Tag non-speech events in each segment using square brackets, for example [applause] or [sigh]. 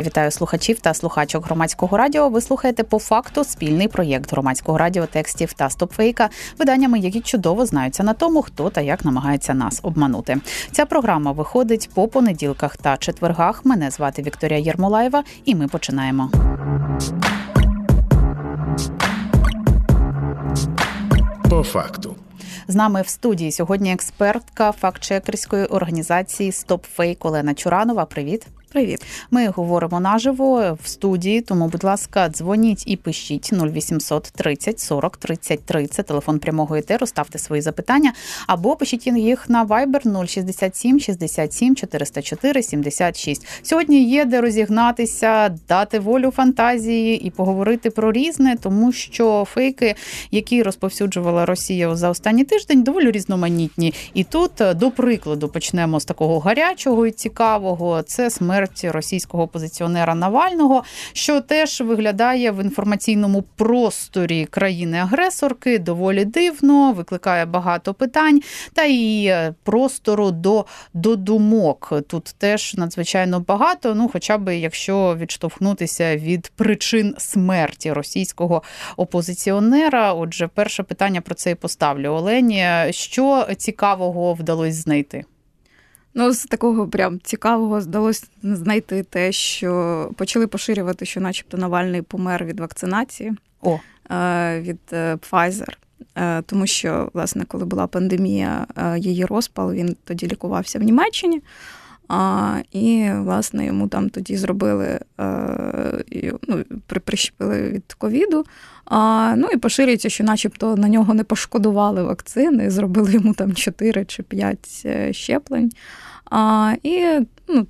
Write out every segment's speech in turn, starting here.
Вітаю слухачів та слухачок громадського радіо. Ви слухаєте по факту спільний проєкт громадського радіо текстів та стопфейка, виданнями, які чудово знаються на тому, хто та як намагається нас обманути. Ця програма виходить по понеділках та четвергах. Мене звати Вікторія Єрмолаєва, і ми починаємо. По факту. З нами в студії сьогодні експертка фактчекерської організації «Стопфейк» Олена Чуранова. Привіт. Привіт, ми говоримо наживо в студії. Тому, будь ласка, дзвоніть і пишіть 0800 30 40 33. Це телефон прямого етеру. Ставте свої запитання або пишіть їх на Viber 067 67 404 76. Сьогодні є де розігнатися, дати волю фантазії і поговорити про різне, тому що фейки, які розповсюджувала Росія за останній тиждень, доволі різноманітні. І тут, до прикладу, почнемо з такого гарячого і цікавого. Це смерть смерть російського опозиціонера Навального, що теж виглядає в інформаційному просторі країни-агресорки доволі дивно, викликає багато питань, та і е, простору до, до думок. Тут теж надзвичайно багато. Ну, хоча б якщо відштовхнутися від причин смерті російського опозиціонера. Отже, перше питання про це і поставлю Олені. Що цікавого вдалося знайти? Ну, з такого прям цікавого здалося знайти те, що почали поширювати, що, начебто, Навальний помер від вакцинації О. Е, від е, Pfizer. Е, тому що, власне, коли була пандемія, її розпал, він тоді лікувався в Німеччині. А, І, власне, йому там тоді зробили, ну, прищепили від ковіду. А, Ну і поширюється, що начебто на нього не пошкодували вакцини, зробили йому там 4 чи 5 е, щеплень. А, І ну,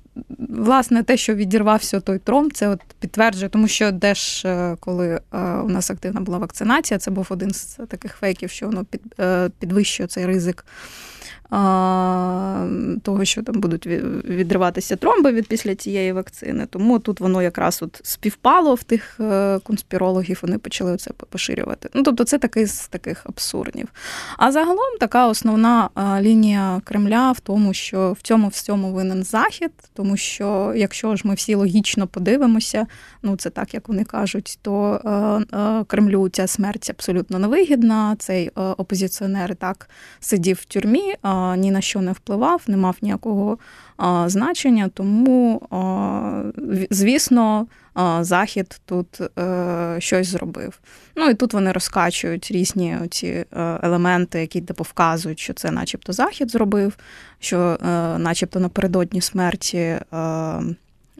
власне те, що відірвався той тромб, це от підтверджує, тому що теж, е, коли е, у нас активна була вакцинація, це був один з таких фейків, що воно під, підвищує цей ризик того, що там будуть відриватися тромби від після цієї вакцини. Тому тут воно якраз от співпало в тих е, конспірологів, вони почали це поширювати. Ну, тобто, це такий з таких абсурдів. А загалом така основна лінія Кремля в тому, що в цьому всьому винен Захід, тому що якщо ж ми всі логічно подивимося, ну це так як вони кажуть, то е, е, Кремлю ця смерть абсолютно невигідна. Цей опозиціонер так сидів в тюрмі ні на що не впливав, не мав ніякого значення. Тому, звісно, Захід тут е, щось зробив. Ну і тут вони розкачують різні ці е, елементи, які повказують, що це, начебто, захід зробив, що, е, начебто, напередодні смерті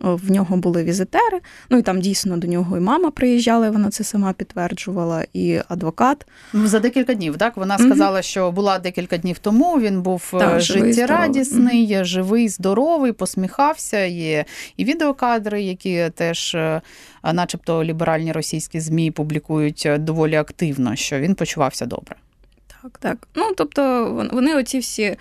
в нього були візитери. Ну і там дійсно до нього і мама приїжджала, і вона це сама підтверджувала, і адвокат. Ну, за декілька днів, так вона сказала, mm що була декілька днів тому. Він був е, так, життєрадісний, mm живий, здоровий, посміхався. Є і відеокадри, які теж, е, начебто, ліберальні російські змі публікують е, доволі активно, що він почувався добре. Так, так. Ну тобто вони оці всі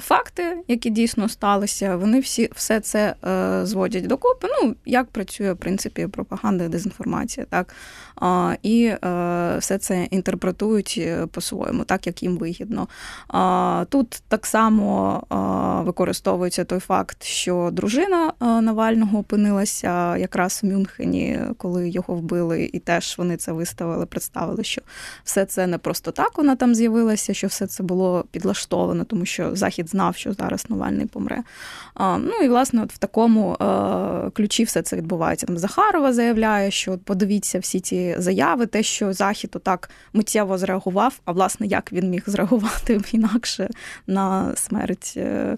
факти, які дійсно сталися, вони всі все це е, зводять докупи. Ну, як працює в принципі пропаганда дезінформація, так і е, все це інтерпретують е, по-своєму, так як їм вигідно. Тут так само використовується той факт, що дружина Навального опинилася якраз в Мюнхені, коли його вбили, і теж вони це виставили, представили, що все це не просто так вона там з'явилася, що все це було підлаштовано, тому що Захід знав, що зараз Навальний помре. Ну і власне, от в такому ключі все це відбувається. Там Захарова заявляє, що подивіться всі ці заяви, те, що Захід отак миттєво зреагував. А власне, як він міг зреагувати інакше на смерть е,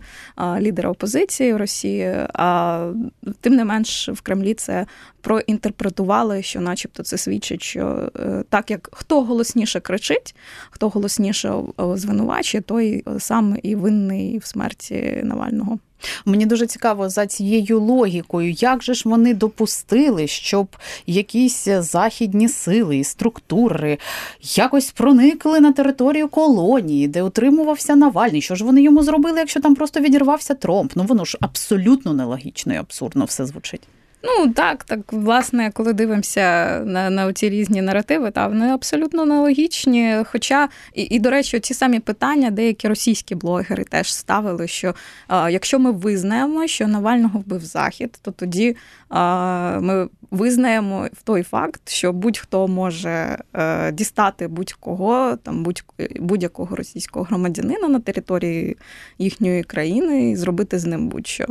лідера опозиції в Росії. А тим не менш в Кремлі це проінтерпретували, що, начебто, це свідчить, що е, так як хто голосніше кричить, хто голосніше звинувачує, той сам і винний в смерті Навального. Мені дуже цікаво за цією логікою, як же ж вони допустили, щоб якісь західні сили і структури якось проникли на територію колонії, де утримувався Навальний. Що ж вони йому зробили, якщо там просто відірвався Тромп? Ну воно ж абсолютно нелогічно і абсурдно все звучить. Ну так, так, власне, коли дивимося на на ці різні наративи, та вони абсолютно аналогічні. Хоча, і, і до речі, ті самі питання деякі російські блогери теж ставили, що а, якщо ми визнаємо, що Навального вбив Захід, то тоді а, ми визнаємо в той факт, що будь-хто може а, е, дістати будь-кого, там будь, будь-якого російського громадянина на території їхньої країни і зробити з ним будь-що.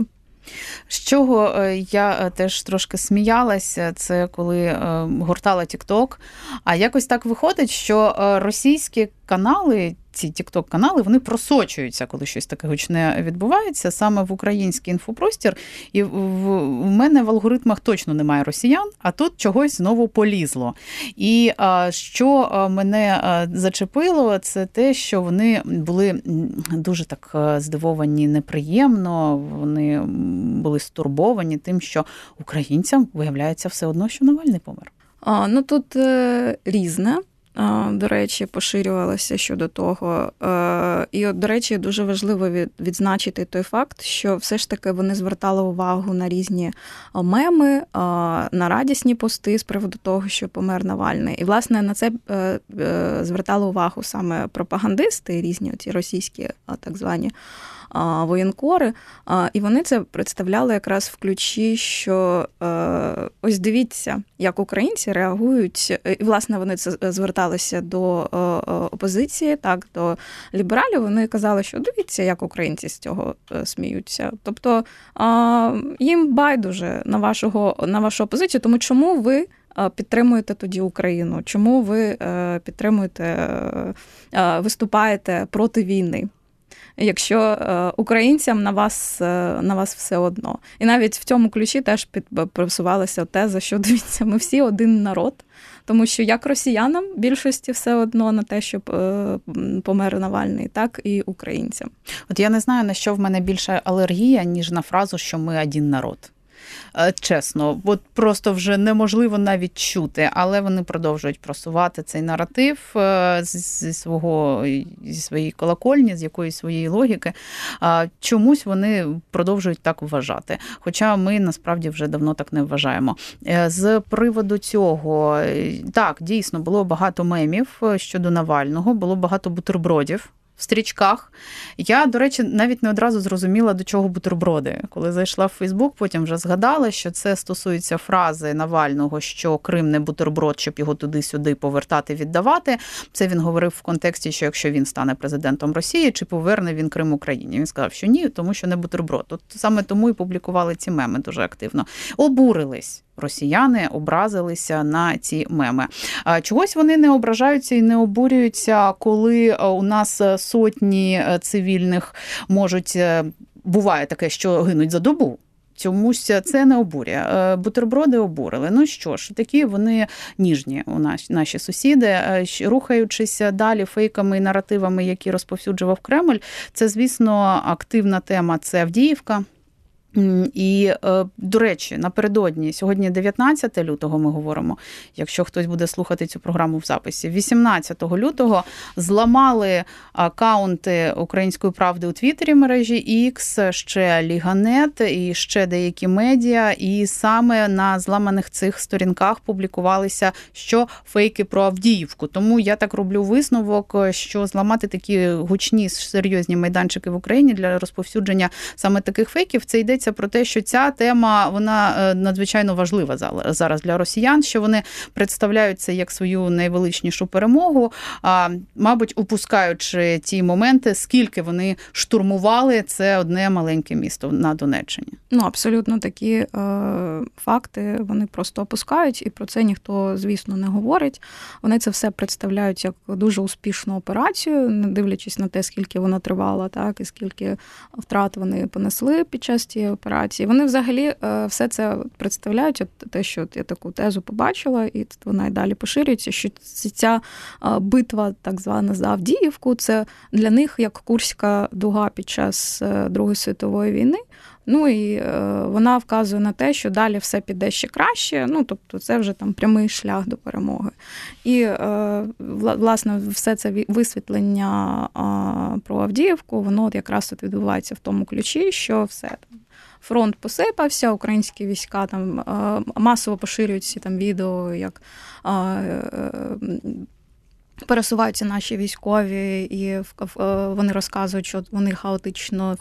З чого е, я е, теж трошки сміялася, це коли гуртала TikTok, А якось так виходить, що російські канали ці тікток канали вони просочуються, коли щось таке гучне відбувається саме в український інфопростір. І в, мене в алгоритмах точно немає росіян, а тут чогось знову полізло. І що мене зачепило, це те, що вони були дуже так здивовані неприємно. Вони були стурбовані тим, що українцям виявляється все одно, що Навальний помер. А, Ну тут е, різне до речі, поширювалася щодо того. Е, і, от, до речі, дуже важливо відзначити той факт, що все ж таки вони звертали увагу на різні меми, на радісні пости з приводу того, що помер Навальний. І, власне, на це е, е, звертали увагу саме пропагандисти, різні ці російські так звані воєнкори, і вони це представляли якраз в ключі, що е, ось дивіться, як українці реагують, і власне вони це зверталися до е, е, опозиції, так до лібералів. Вони казали, що дивіться, як українці з цього сміються. Тобто їм байдуже на вашого на вашу опозицію, тому чому ви. Підтримуєте тоді Україну? Чому ви підтримуєте, виступаєте проти війни? Якщо е, українцям на вас е, на вас все одно. І навіть в цьому ключі теж просувалася теза, що [laughs] дивіться, ми всі один народ. Тому що як росіянам більшості все одно на те, щоб е, помер Навальний, так і українцям. От я не знаю на що в мене більша алергія, ніж на фразу, що ми один народ. Е, чесно, от просто вже неможливо навіть чути, але вони продовжують просувати цей наратив е, зі свого зі своєї колокольні, з якоїсь своєї логіки. Чомусь вони продовжують так вважати. Хоча ми насправді вже давно так не вважаємо. Е, з приводу цього так дійсно було багато мемів щодо Навального, було багато бутербродів в стрічках. Я, до речі, навіть не одразу зрозуміла, до чого бутерброди. Коли зайшла в Фейсбук, потім вже згадала, що це стосується фрази Навального, що Крим не бутерброд, щоб його туди-сюди повертати, віддавати. Це він говорив в контексті, що якщо він стане президентом Росії, чи поверне він Крим Україні. Він сказав, що ні, тому що не бутерброд. От саме тому і публікували ці меми дуже активно. Обурились росіяни образилися на ці меми. Чогось вони не ображаються і не обурюються, коли е, у нас е, сотні е, цивільних можуть буває таке, що гинуть за добу. Чомусь це не обурює. Бутерброди обурили. Ну що ж, такі вони ніжні у нас наші сусіди, рухаючись далі фейками і наративами, які розповсюджував Кремль. Це, звісно, активна тема. Це Авдіївка. І, е, до речі, напередодні, сьогодні 19 лютого ми говоримо, якщо хтось буде слухати цю програму в записі, 18 лютого зламали акаунти Української правди у Твіттері мережі X, ще Ліганет і ще деякі медіа. І саме на зламаних цих сторінках публікувалися що фейки про Авдіївку. Тому я так роблю висновок, що зламати такі гучні серйозні майданчики в Україні для розповсюдження саме таких фейків, це йде йдеться про те, що ця тема вона е, надзвичайно важлива зараз для росіян, що вони представляють це як свою найвеличнішу перемогу, а мабуть, упускаючи ті моменти, скільки вони штурмували це одне маленьке місто на Донеччині. Ну абсолютно такі е, факти вони просто опускають, і про це ніхто, звісно, не говорить. Вони це все представляють як дуже успішну операцію, не дивлячись на те, скільки вона тривала, так і скільки втрат вони понесли під час цієї операції. Вони взагалі е, все це представляють. От те, що я таку тезу побачила, і вона і далі поширюється. Що ця е, битва, так звана за Авдіївку, це для них як Курська дуга під час е, Другої світової війни. Ну і вона вказує на те, що далі все піде ще краще. Ну тобто, це вже там прямий шлях до перемоги. І власне все це висвітлення про Авдіївку, воно от якраз от відбувається в тому ключі, що все фронт посипався, українські війська там масово поширюють ці там відео, як Пересуваються наші військові, і е, вони розказують, що вони хаотично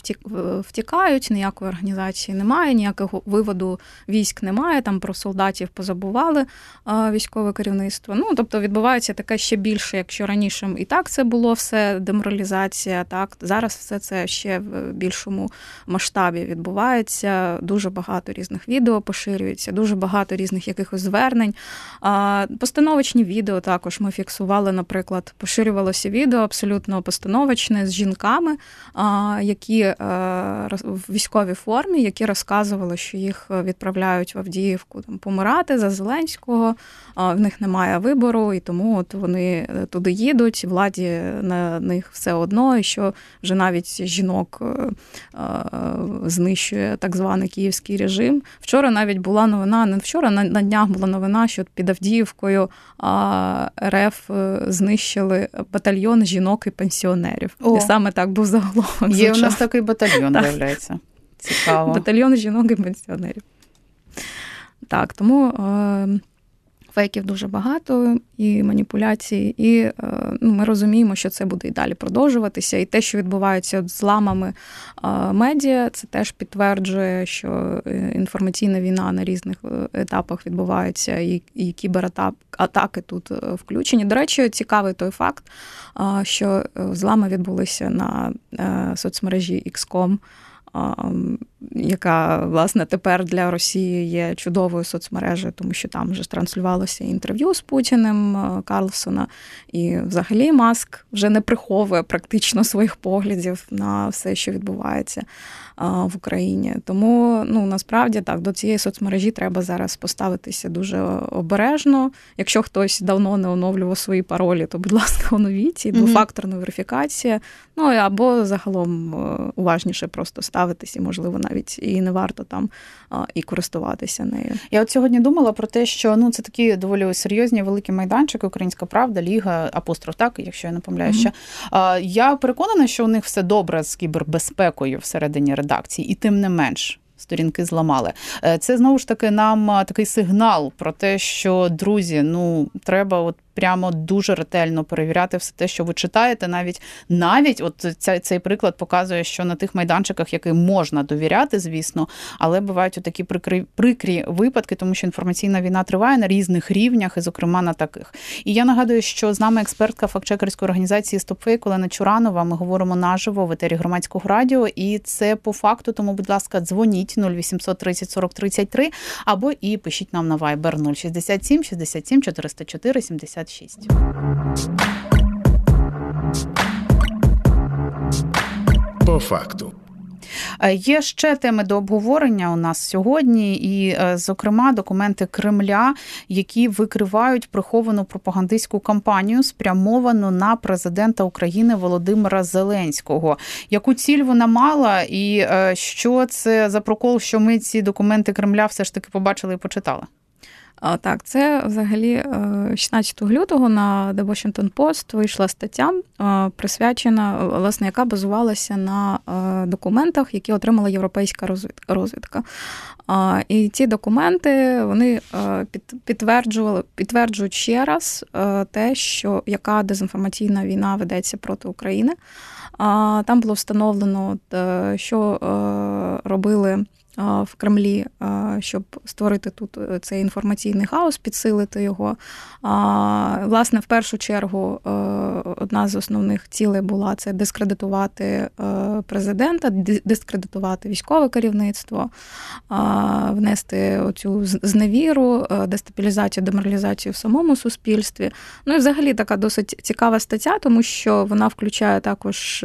втікають, ніякої організації немає, ніякого виводу військ немає. Там про солдатів позабували військове керівництво. Ну тобто відбувається таке ще більше, якщо раніше і так це було все деморалізація. Так зараз все це ще в більшому масштабі відбувається. Дуже багато різних відео поширюється, дуже багато різних якихось звернень. Постановочні відео також ми фіксували на наприклад, поширювалося відео абсолютно постановочне з жінками, які е, в військовій формі, які розказували, що їх відправляють в Авдіївку там помирати за Зеленського. В них немає вибору, і тому от вони е, туди їдуть. Владі на них все одно, і що вже навіть жінок е, знищує так званий київський режим. Вчора навіть була новина, не вчора на днях була новина, що під Авдіївкою РФ знищили батальйон жінок і пенсіонерів. О. І саме так був заголовок. Є у нас такий батальйон, виявляється. Цікаво. Батальйон жінок і пенсіонерів. Так, тому. Е, фейків дуже багато і маніпуляцій, і е, ну, ми розуміємо, що це буде і далі продовжуватися. І те, що відбувається з ламами е, медіа, це теж підтверджує, що е, інформаційна війна на різних етапах відбувається, і і кібератаки тут включені. До речі, цікавий той факт, що злами відбулися на соцмережі XCOM яка власне тепер для Росії є чудовою соцмережею, тому що там вже транслювалося інтерв'ю з Путіним е, Карлсона, і взагалі Маск вже не приховує практично своїх поглядів на все, що відбувається в Україні. Тому ну насправді так до цієї соцмережі треба зараз поставитися дуже обережно. Якщо хтось давно не оновлював свої паролі, то будь ласка, [laughs] оновіть і двофакторна верифікація. Ну або загалом е, уважніше просто ставитись, і можливо навіть і не варто там і користуватися нею. Я от сьогодні думала про те, що ну це такі доволі серйозні великі майданчики, Українська Правда, Ліга, Апостроф, так, якщо я не ще. Mm-hmm. Я переконана, що у них все добре з кібербезпекою всередині редакції, і тим не менш. Сторінки зламали. Е, це знову ж таки нам такий сигнал про те, що друзі, ну треба от прямо дуже ретельно перевіряти все те, що ви читаєте. Навіть навіть от ця, цей приклад показує, що на тих майданчиках, яким можна довіряти, звісно, але бувають такі прикрі, прикрі випадки, тому що інформаційна війна триває на різних рівнях, і, зокрема, на таких. І я нагадую, що з нами експертка фактчекерської організації StopFake Олена Чуранова. Ми говоримо наживо в етері громадського радіо, і це по факту. Тому, будь ласка, дзвоніть 0800 30 40 33 або і пишіть нам на Viber 067 67 404 76. По факту. Е, є ще теми до обговорення у нас сьогодні, і, е, зокрема, документи Кремля, які викривають приховану пропагандистську кампанію, спрямовану на президента України Володимира Зеленського. Яку ціль вона мала, і е, що це за прокол, що ми ці документи Кремля все ж таки побачили і почитали? Так, це взагалі 16 лютого на The Washington Post вийшла стаття, присвячена, власне, яка базувалася на документах, які отримала європейська розвідка. І ці документи вони підтверджували, підтверджують ще раз те, що яка дезінформаційна війна ведеться проти України. Там було встановлено, е, що е, робили в Кремлі, щоб створити тут е, цей інформаційний хаос, підсилити його. Власне, в першу чергу, е, одна з основних цілей була це дискредитувати е, президента, дискредитувати військове керівництво, внести оцю зневіру, дестабілізацію, деморалізацію в самому суспільстві. Ну і взагалі така досить цікава стаття, тому що вона включає також.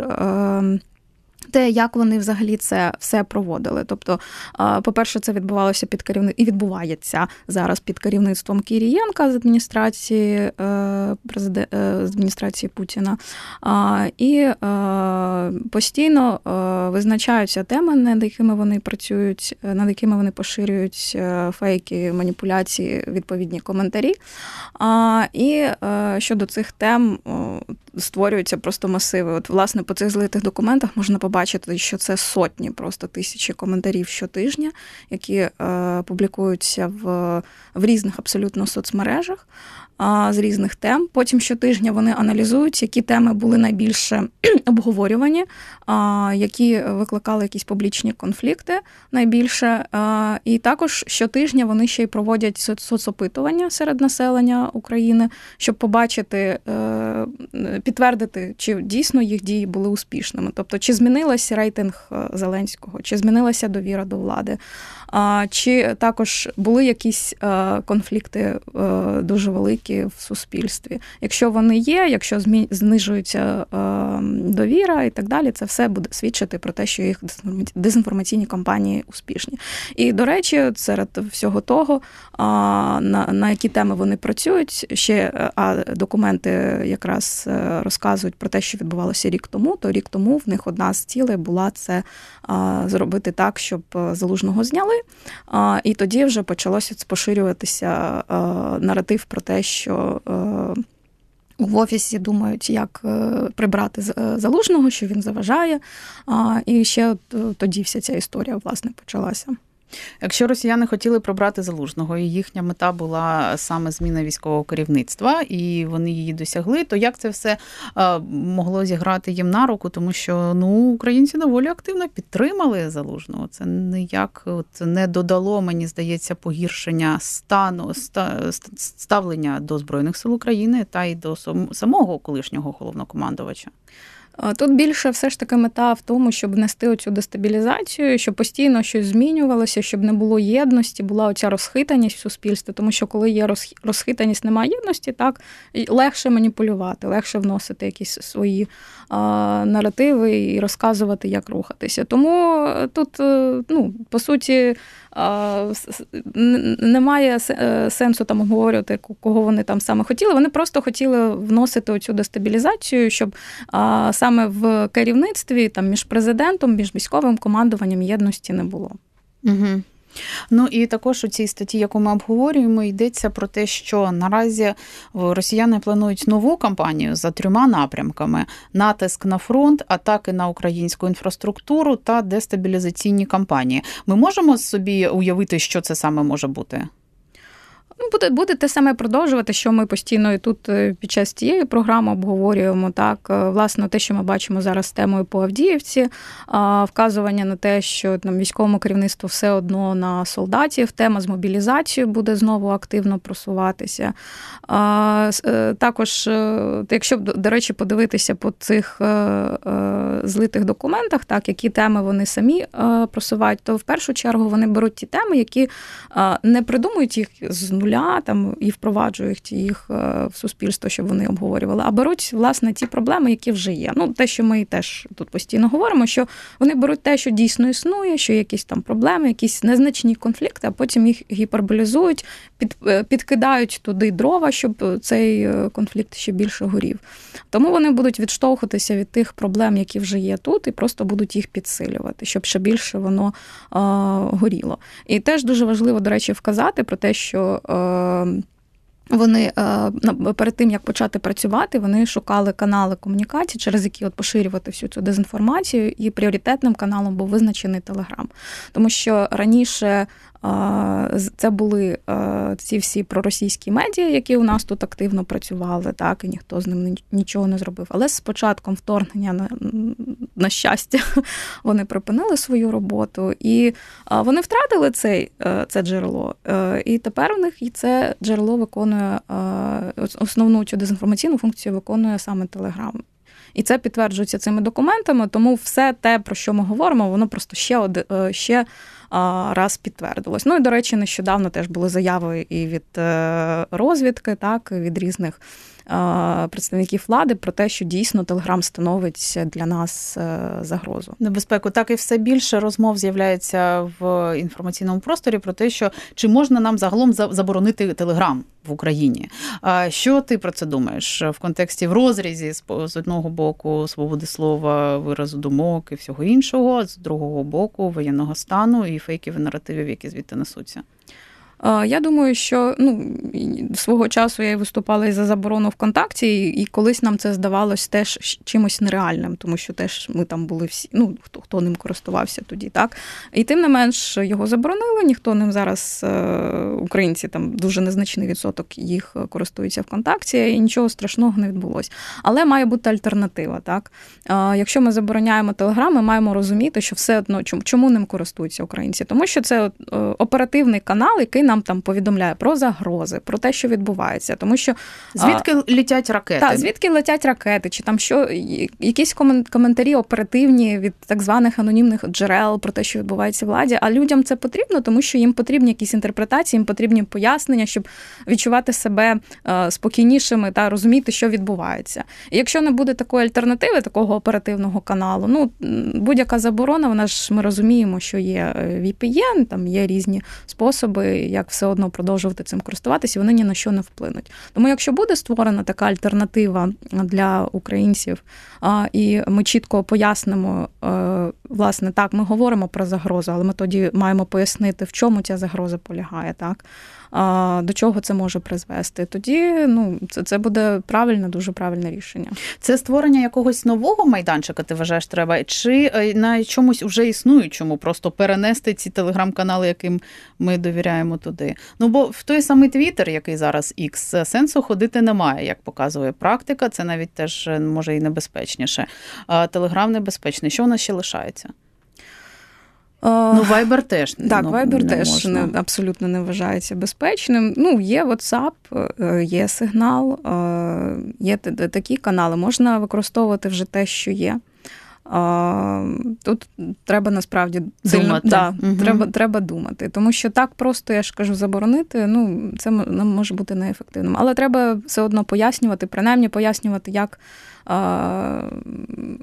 Те, як вони взагалі це все проводили. Тобто, по-перше, це відбувалося під керівництвом і відбувається зараз під керівництвом Кірієнка з адміністрації е, президент е, з адміністрації Путіна. І е, постійно визначаються теми, над якими вони працюють, над якими вони поширюють фейки, маніпуляції, відповідні коментарі. І щодо цих тем створюються просто масиви. От, власне, по цих злитих документах можна побачити, що це сотні, просто тисячі коментарів щотижня, які е, публікуються в, в різних абсолютно соцмережах з різних тем. Потім щотижня вони аналізують, які теми були найбільше [clears throat] обговорювані, які викликали якісь публічні конфлікти найбільше. І також щотижня вони ще й проводять соцопитування серед населення України, щоб побачити, е, підтвердити, чи дійсно їх дії були успішними. Тобто, чи змінилася рейтинг е, Зеленського, чи змінилася довіра до влади. Чи також були якісь е, конфлікти е, дуже великі в суспільстві? Якщо вони є, якщо знижується довіра і так далі, це все буде свідчити про те, що їх дезінформаційні кампанії успішні. І до речі, серед всього того, на які теми вони працюють, ще а документи якраз розказують про те, що відбувалося рік тому. То рік тому в них одна з цілей була це зробити так, щоб залужного зняли. І тоді вже почалося поширюватися наратив про те, що в офісі думають, як е, прибрати е, залужного, що він заважає. І ще тоді вся ця історія власне почалася. Якщо росіяни хотіли пробрати залужного, і їхня мета була саме зміна військового керівництва, і вони її досягли, то як це все е, могло зіграти їм на руку? Тому що ну українці доволі активно підтримали залужного. Це ніяк от не додало, мені здається, погіршення стану ставлення до збройних сил України та й до самого колишнього головнокомандувача. Тут більше все ж таки мета в тому, щоб нести оцю дестабілізацію, щоб постійно щось змінювалося, щоб не було єдності, була оця розхитаність в суспільстві. Тому що коли є розхитаність, немає єдності, так легше маніпулювати, легше вносити якісь свої а, наративи і розказувати, як рухатися. Тому тут, е, ну, по суті, немає е, сенсу там обговорювати, кого вони там саме хотіли. Вони просто хотіли вносити оцю дестабілізацію, щоб саме в керівництві там між президентом, між військовим командуванням єдності не було. Угу. Ну і також у цій статті, яку ми обговорюємо, йдеться про те, що наразі росіяни планують нову кампанію за трьома напрямками: натиск на фронт, атаки на українську інфраструктуру та дестабілізаційні кампанії. Ми можемо собі уявити, що це саме може бути. Ну, буде буде те саме продовжувати, що ми постійно і тут е, під час цієї програми обговорюємо. Так, е, власне, те, що ми бачимо зараз з темою по Авдіївці, вказування на те, що там військовому керівництву все одно на солдатів. Тема з мобілізацією буде знову активно просуватися. Е, також, якщо до речі, подивитися по цих злитих документах, так які теми вони самі просувають, то в першу чергу вони беруть ті теми, які не придумують їх з нуля там і впроваджують їх е, в суспільство, щоб вони обговорювали, а беруть власне ті проблеми, які вже є. Ну, те, що ми теж тут постійно говоримо, що вони беруть те, що дійсно існує, що якісь там проблеми, якісь незначні конфлікти, а потім їх гіперболізують, під, е, підкидають туди дрова, щоб цей е, конфлікт ще більше горів. Тому вони будуть відштовхуватися від тих проблем, які вже є тут, і просто будуть їх підсилювати, щоб ще більше воно а, горіло. І теж дуже важливо, до речі, вказати про те, що вони е, перед тим як почати працювати, вони шукали канали комунікації, через які от поширювати всю цю дезінформацію, і пріоритетним каналом був визначений Телеграм, тому що раніше це були ці всі проросійські медіа, які у нас тут активно працювали, так і ніхто з ним нічого не зробив. Але з початком вторгнення на, на щастя [laughs] вони припинили свою роботу і вони втратили цей, е, це джерело. Е, і тепер у них і це джерело виконує основну цю дезінформаційну функцію, виконує саме Телеграм. І це підтверджується цими документами, тому все те, про що ми говоримо, воно просто ще. Е, ще раз підтвердилось. Ну і до речі, нещодавно теж були заяви і від е, розвідки, так від різних представників влади про те, що дійсно Телеграм становить для нас е, загрозу. Небезпеку так і все більше розмов з'являється в інформаційному просторі про те, що чи можна нам загалом заборонити Телеграм в Україні. Що ти про це думаєш в контексті в розрізі з одного боку свободи слова, виразу думок і всього іншого, з другого боку воєнного стану і фейків і наративів, які звідти несуться? Я думаю, що ну, свого часу я виступала і за заборону ВКонтакті, і колись нам це здавалось теж чимось нереальним, тому що теж ми там були всі, ну хто хто ним користувався тоді, так. І тим не менш його заборонили, ніхто ним зараз, е, українці, там дуже незначний відсоток їх користуються ВКонтакті, і нічого страшного не відбулося. Але має бути альтернатива. так. Якщо ми забороняємо Телеграм, ми маємо розуміти, що все одно чому ним користуються українці, тому що це е, оперативний канал, який нам там повідомляє про загрози, про те, що відбувається. Тому що звідки а, летять ракети? Так, звідки летять ракети, чи там що якісь коментарі оперативні від так званих анонімних джерел про те, що відбувається в владі. А людям це потрібно, тому що їм потрібні якісь інтерпретації, їм потрібні пояснення, щоб відчувати себе е, спокійнішими та розуміти, що відбувається. І якщо не буде такої альтернативи, такого оперативного каналу, ну будь-яка заборона, вона ж ми розуміємо, що є е, VPN, там є різні способи, як все одно продовжувати цим користуватися, вони ні на що не вплинуть. Тому, якщо буде створена така альтернатива для українців, і ми чітко пояснимо, е, власне, так, ми говоримо про загрозу, але ми тоді маємо пояснити, в чому ця загроза полягає, так до чого це може призвести. Тоді ну це це буде правильне, дуже правильне рішення. Це створення якогось нового майданчика. Ти вважаєш, треба чи е, на чомусь вже існуючому, просто перенести ці телеграм-канали, яким ми довіряємо туди. Ну бо в той самий Твіттер, який зараз X, сенсу ходити немає, як показує практика. Це навіть теж е, може і небезпечніше. Телеграм небезпечний. Що у нас ще лишається? Ну, Viber теж так, ну, Viber не теж не, абсолютно не вважається безпечним. Ну, є WhatsApp, е, є сигнал, е, є такі канали. Можна використовувати вже те, що є. Тут треба насправді сильно да, угу. треба треба думати, тому що так просто я ж кажу заборонити. Ну це може бути неефективним, але треба все одно пояснювати, принаймні пояснювати, як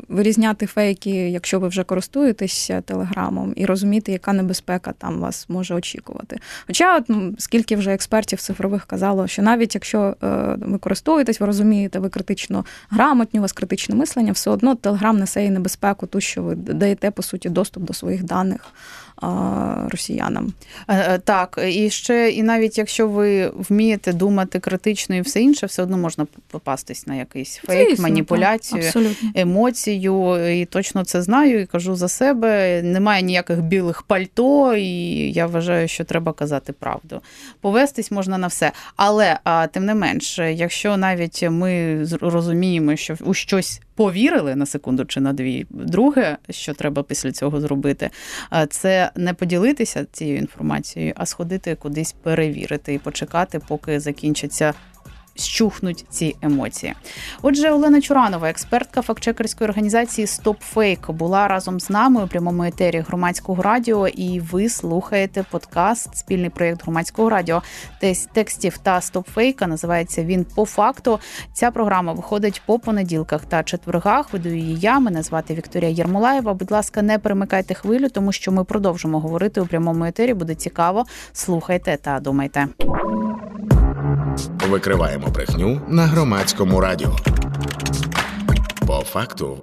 вирізняти фейки, якщо ви вже користуєтеся телеграмом, і розуміти, яка небезпека там вас може очікувати. Хоча, ну, скільки вже експертів цифрових казало, що навіть якщо е, ви користуєтесь, ви розумієте, ви критично грамотні, у вас критичне мислення, все одно телеграм несе і небезпеку, ту, що ви даєте по суті доступ до своїх даних росіянам. Е, е, так, і ще, і навіть якщо ви вмієте думати критично і все інше, все одно можна попастись на якийсь фейк, Звісно, маніпуляцію, так, емоцію. І точно це знаю і кажу за себе. Немає ніяких білих пальто, і я вважаю, що треба казати правду. Повестись можна на все. Але тим не менш, якщо навіть ми розуміємо, що у щось повірили на секунду чи на дві. Друге, що треба після цього зробити, це не поділитися цією інформацією, а сходити кудись перевірити і почекати, поки закінчиться щухнуть ці емоції. Отже, Олена Чуранова, експертка фактчекерської організації StopFake, була разом з нами у прямому етері громадського радіо. І ви слухаєте подкаст, спільний проєкт громадського радіо текстів та StopFake. Називається він по факту. Ця програма виходить по понеділках та четвергах. Веду її я. Мене звати Вікторія Єрмолаєва. Будь ласка, не перемикайте хвилю, тому що ми продовжимо говорити у прямому етері. Буде цікаво. Слухайте та думайте. Викриваємо брехню на громадському радіо. По факту.